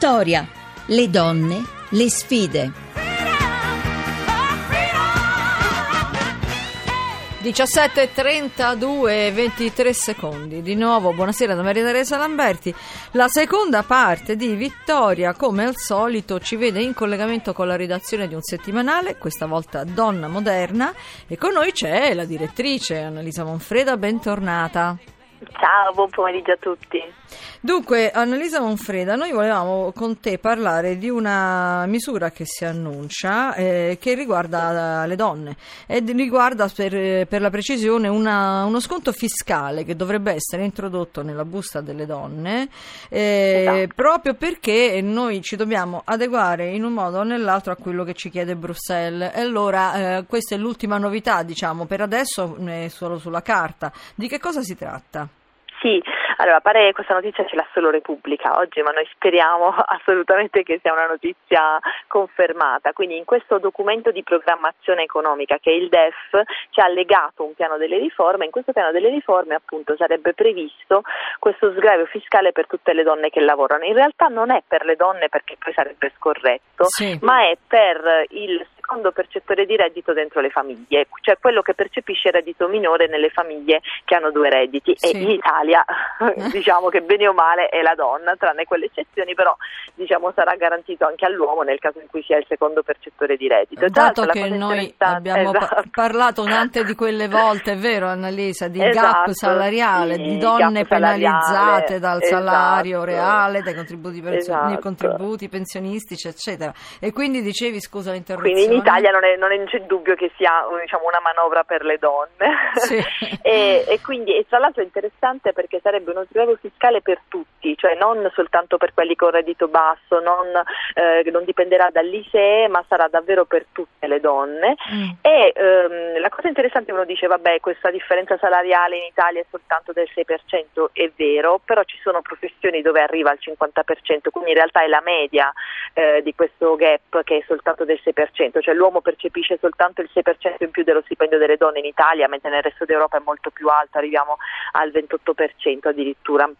Vittoria, le donne, le sfide. 17, 32, 23 secondi. Di nuovo, buonasera da Maria Teresa Lamberti. La seconda parte di Vittoria, come al solito, ci vede in collegamento con la redazione di un settimanale, questa volta Donna Moderna, e con noi c'è la direttrice Annalisa Monfreda, bentornata. Ciao, buon pomeriggio a tutti. Dunque, Annalisa Monfreda, noi volevamo con te parlare di una misura che si annuncia eh, che riguarda le donne e riguarda per, per la precisione una, uno sconto fiscale che dovrebbe essere introdotto nella busta delle donne eh, esatto. proprio perché noi ci dobbiamo adeguare in un modo o nell'altro a quello che ci chiede Bruxelles. E allora eh, questa è l'ultima novità, diciamo, per adesso è solo sulla carta. Di che cosa si tratta? Sì, allora pare questa notizia ce l'ha solo Repubblica oggi, ma noi speriamo assolutamente che sia una notizia confermata. Quindi in questo documento di programmazione economica che è il DEF ci ha legato un piano delle riforme, in questo piano delle riforme appunto sarebbe previsto questo sgravio fiscale per tutte le donne che lavorano. In realtà non è per le donne perché poi sarebbe scorretto, sì. ma è per il secondo percettore di reddito dentro le famiglie, cioè quello che percepisce il reddito minore nelle famiglie che hanno due redditi sì. e in Italia diciamo che bene o male è la donna, tranne quelle eccezioni, però diciamo sarà garantito anche all'uomo nel caso in cui sia il secondo percettore di reddito. Dato che noi abbiamo esatto. parlato tante di quelle volte, è vero Annalisa, di esatto, gap salariale, sì, di donne penalizzate dal esatto, salario reale, dai contributi, pension- esatto. contributi, pensionistici, eccetera. E quindi dicevi, scusa l'interruzione. Italia non, è, non è, c'è dubbio che sia diciamo, una manovra per le donne sì. e, e, quindi e tra l'altro è interessante perché sarebbe uno sgravio fiscale per tutti, cioè non soltanto per quelli con reddito basso, non, eh, non dipenderà dall'ISEE ma sarà davvero per tutte le donne mm. e ehm, la cosa interessante uno dice vabbè questa differenza salariale in Italia è soltanto del 6%, è vero, però ci sono professioni dove arriva al 50%, quindi in realtà è la media eh, di questo gap che è soltanto del 6%, cioè cioè l'uomo percepisce soltanto il 6% in più dello stipendio delle donne in Italia, mentre nel resto d'Europa è molto più alto, arriviamo al 28% addirittura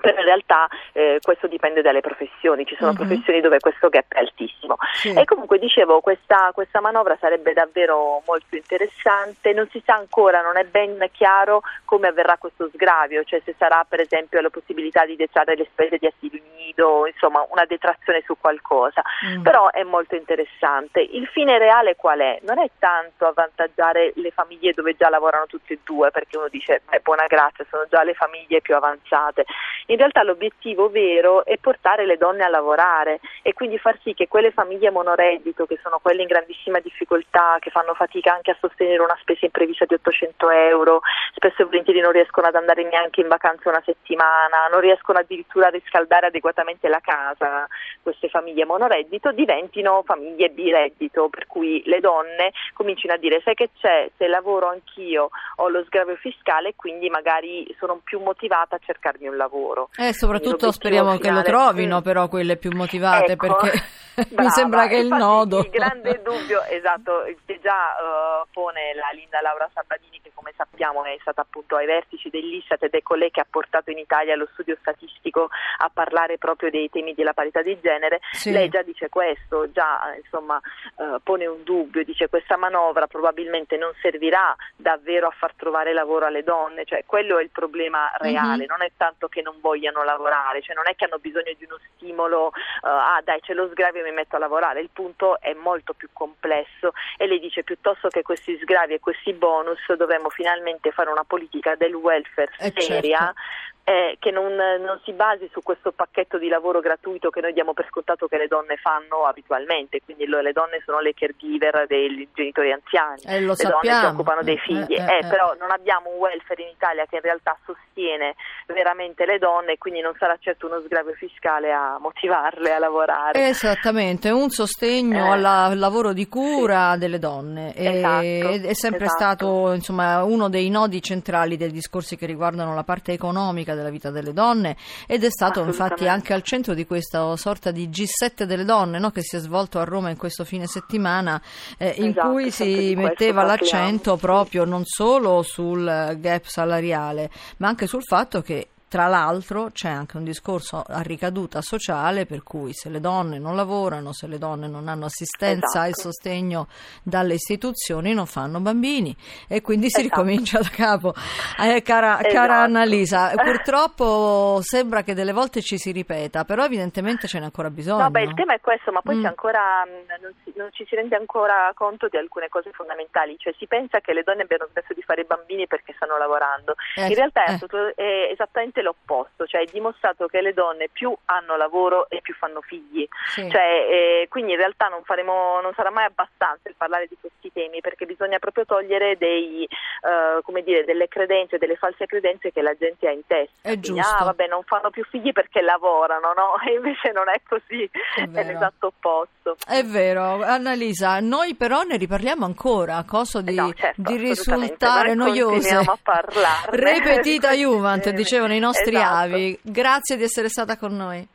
però in realtà eh, questo dipende dalle professioni, ci sono uh-huh. professioni dove questo gap è altissimo. Sì. E comunque dicevo, questa, questa, manovra sarebbe davvero molto interessante, non si sa ancora, non è ben chiaro come avverrà questo sgravio, cioè se sarà per esempio la possibilità di detrarre le spese di asilo nido, insomma una detrazione su qualcosa, uh-huh. però è molto interessante. Il fine reale qual è? Non è tanto avvantaggiare le famiglie dove già lavorano tutti e due, perché uno dice, beh, buona grazia, sono già le famiglie più avanzate in realtà l'obiettivo vero è portare le donne a lavorare e quindi far sì che quelle famiglie monoreddito, che sono quelle in grandissima difficoltà, che fanno fatica anche a sostenere una spesa imprevista di 800 euro, spesso e volentieri non riescono ad andare neanche in vacanza una settimana, non riescono addirittura a riscaldare adeguatamente la casa, queste famiglie monoreddito, diventino famiglie bireddito, per cui le donne comincino a dire sai che c'è, se lavoro anch'io ho lo sgravio fiscale e quindi magari sono più motivata a cercarmi un lavoro lavoro. Eh, soprattutto speriamo finale. che lo trovino mm. però quelle più motivate ecco. perché Brava, mi sembra che è il nodo. Il grande dubbio, esatto, che già uh, pone la Linda Laura Sabadini che come sappiamo è stata appunto ai vertici dell'Istat ed è colei che ha portato in Italia lo studio statistico a parlare proprio dei temi della parità di genere. Sì. Lei già dice questo, già insomma uh, pone un dubbio, dice questa manovra probabilmente non servirà davvero a far trovare lavoro alle donne, cioè quello è il problema reale, mm-hmm. non è tanto che non vogliano lavorare, cioè non è che hanno bisogno di uno stimolo, uh, ah dai c'è lo sgravio e mi metto a lavorare, il punto è molto più complesso e lei dice piuttosto che questi sgravi e questi bonus dovremmo finalmente fare una politica del welfare eh seria certo eh, che non, non, si basi su questo pacchetto di lavoro gratuito che noi diamo per scontato che le donne fanno abitualmente, quindi lo, le donne sono le caregiver dei genitori anziani, eh, le sappiamo. donne si occupano dei figli, eh, eh, eh, però non abbiamo un welfare in Italia che in realtà sostiene veramente le donne e quindi non sarà certo uno sgravio fiscale a motivarle a lavorare. Esattamente, un sostegno eh. al lavoro di cura sì. delle donne esatto, è sempre esatto. stato insomma, uno dei nodi centrali dei discorsi che riguardano la parte economica dinamica della vita delle donne ed è stato infatti anche al centro di questa sorta di G7 delle donne no? che si è svolto a Roma in questo fine settimana eh, in esatto, cui si metteva l'accento proprio non solo sul gap salariale ma anche sul fatto che Tra l'altro c'è anche un discorso a ricaduta sociale per cui se le donne non lavorano, se le donne non hanno assistenza esatto. e sostegno dalle istituzioni non fanno bambini e quindi si Esatto. ricomincia da capo. Eh, cara, cara Esatto. Annalisa, purtroppo sembra che delle volte ci si ripeta, però evidentemente ce n'è ancora bisogno. No, beh, il tema è questo, ma poi Mm. c'è ancora, mh, non, si- non ci si rende ancora conto di alcune cose fondamentali, cioè si pensa che le donne abbiano smesso di fare bambini perché stanno lavorando. Eh, In realtà è, eh. è esattamente l'opposto, cioè è dimostrato che le donne più hanno lavoro e più fanno figli. Sì. Cioè, eh, quindi in realtà non, faremo, non sarà mai abbastanza il parlare di questi temi perché bisogna proprio togliere dei, eh, come dire, delle credenze, delle false credenze che la gente ha in testa. È Quindi, giusto. ah, vabbè, non fanno più figli perché lavorano, no? E invece non è così, È è, l'esatto opposto. È vero, Annalisa, noi però ne riparliamo ancora, cosa di, Eh no, certo, di risultare Noi noiose. continuiamo a parlarne. Repetita Juvent, dicevano i nostri esatto. avi. Grazie di essere stata con noi.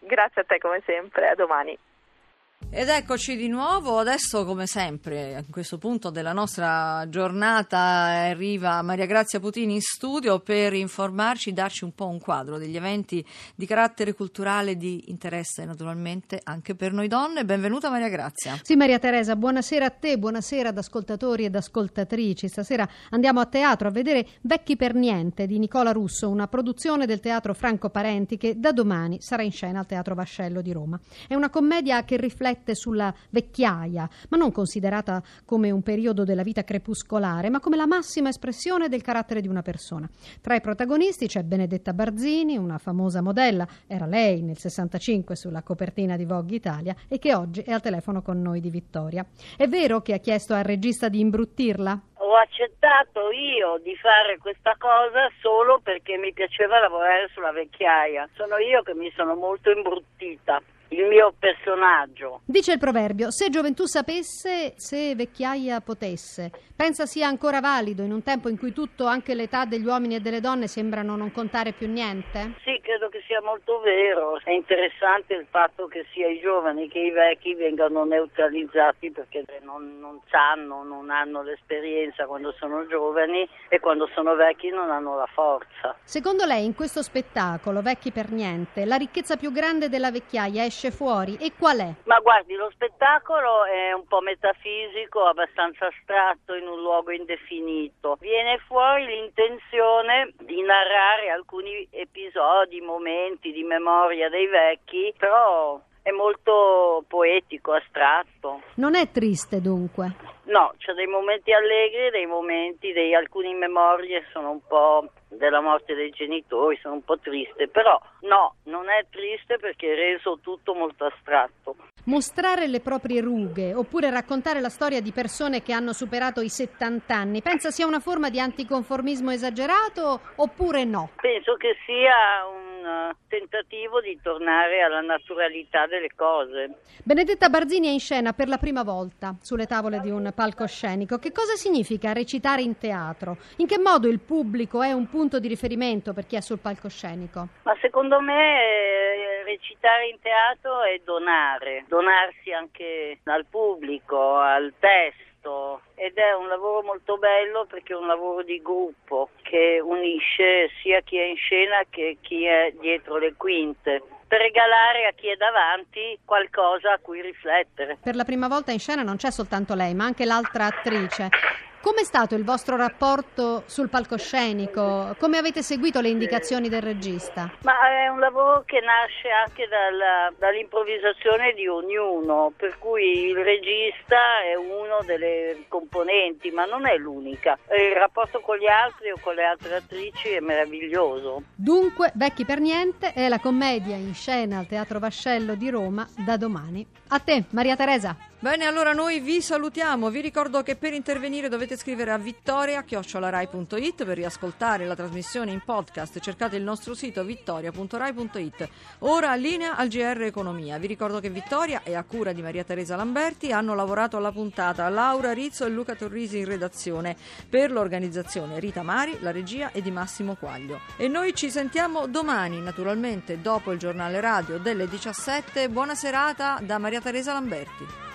Grazie a te come sempre, a domani. Ed eccoci di nuovo, adesso come sempre, a questo punto della nostra giornata arriva Maria Grazia Putini in studio per informarci, darci un po' un quadro degli eventi di carattere culturale di interesse naturalmente anche per noi donne. Benvenuta Maria Grazia. Sì, Maria Teresa, buonasera a te, buonasera ad ascoltatori ed ascoltatrici. Stasera andiamo a teatro a vedere Vecchi per Niente di Nicola Russo, una produzione del teatro Franco Parenti che da domani sarà in scena al Teatro Vascello di Roma. È una commedia che riflette sulla vecchiaia, ma non considerata come un periodo della vita crepuscolare, ma come la massima espressione del carattere di una persona. Tra i protagonisti c'è Benedetta Barzini, una famosa modella, era lei nel 65 sulla copertina di Vogue Italia e che oggi è al telefono con noi di Vittoria. È vero che ha chiesto al regista di imbruttirla? Ho accettato io di fare questa cosa solo perché mi piaceva lavorare sulla vecchiaia. Sono io che mi sono molto imbruttita. Il mio personaggio. Dice il proverbio, se gioventù sapesse, se vecchiaia potesse. Pensa sia ancora valido in un tempo in cui tutto, anche l'età degli uomini e delle donne, sembrano non contare più niente? Sì, credo che sia molto vero. È interessante il fatto che sia i giovani che i vecchi vengano neutralizzati perché non, non sanno, non hanno l'esperienza quando sono giovani e quando sono vecchi non hanno la forza. Secondo lei, in questo spettacolo, Vecchi per Niente, la ricchezza più grande della vecchiaia esce fuori e qual è? Ma guardi, lo spettacolo è un po' metafisico, abbastanza astratto, in un luogo indefinito. Viene fuori l'intenzione di narrare alcuni episodi, momenti di memoria dei vecchi, però è molto poetico, astratto. Non è triste dunque. No, c'è dei momenti allegri, dei momenti, dei, alcune memorie sono un po' della morte dei genitori, sono un po' triste, però no, non è triste perché è reso tutto molto astratto. Mostrare le proprie rughe oppure raccontare la storia di persone che hanno superato i 70 anni, pensa sia una forma di anticonformismo esagerato oppure no? Penso che sia un eh, tentativo di tornare alla naturalità delle cose. Benedetta Barzini è in scena per la prima volta sulle tavole di un palcoscenico. Che cosa significa recitare in teatro? In che modo il pubblico è un punto di riferimento per chi è sul palcoscenico? Ma secondo me eh, recitare in teatro è donare, donarsi anche al pubblico, al testo ed è un lavoro molto bello perché è un lavoro di gruppo che unisce sia chi è in scena che chi è dietro le quinte per regalare a chi è davanti qualcosa a cui riflettere. Per la prima volta in scena non c'è soltanto lei, ma anche l'altra attrice. Com'è stato il vostro rapporto sul palcoscenico? Come avete seguito le indicazioni del regista? Ma è un lavoro che nasce anche dalla- dall'improvvisazione di ognuno, per cui il regista è uno delle componenti, ma non è l'unica. Il rapporto con gli altri o con le altre attrici è meraviglioso. Dunque, Vecchi per Niente è la commedia in scena al Teatro Vascello di Roma da domani. A te, Maria Teresa. Bene, allora noi vi salutiamo. Vi ricordo che per intervenire dovete scrivere a vittoria.rai.it per riascoltare la trasmissione in podcast. Cercate il nostro sito vittoria.rai.it. Ora linea al GR Economia. Vi ricordo che Vittoria e a cura di Maria Teresa Lamberti hanno lavorato alla puntata Laura Rizzo e Luca Torrisi in redazione. Per l'organizzazione Rita Mari, la regia è di Massimo Quaglio. E noi ci sentiamo domani, naturalmente dopo il giornale radio delle 17. Buona serata da Maria Teresa Lamberti.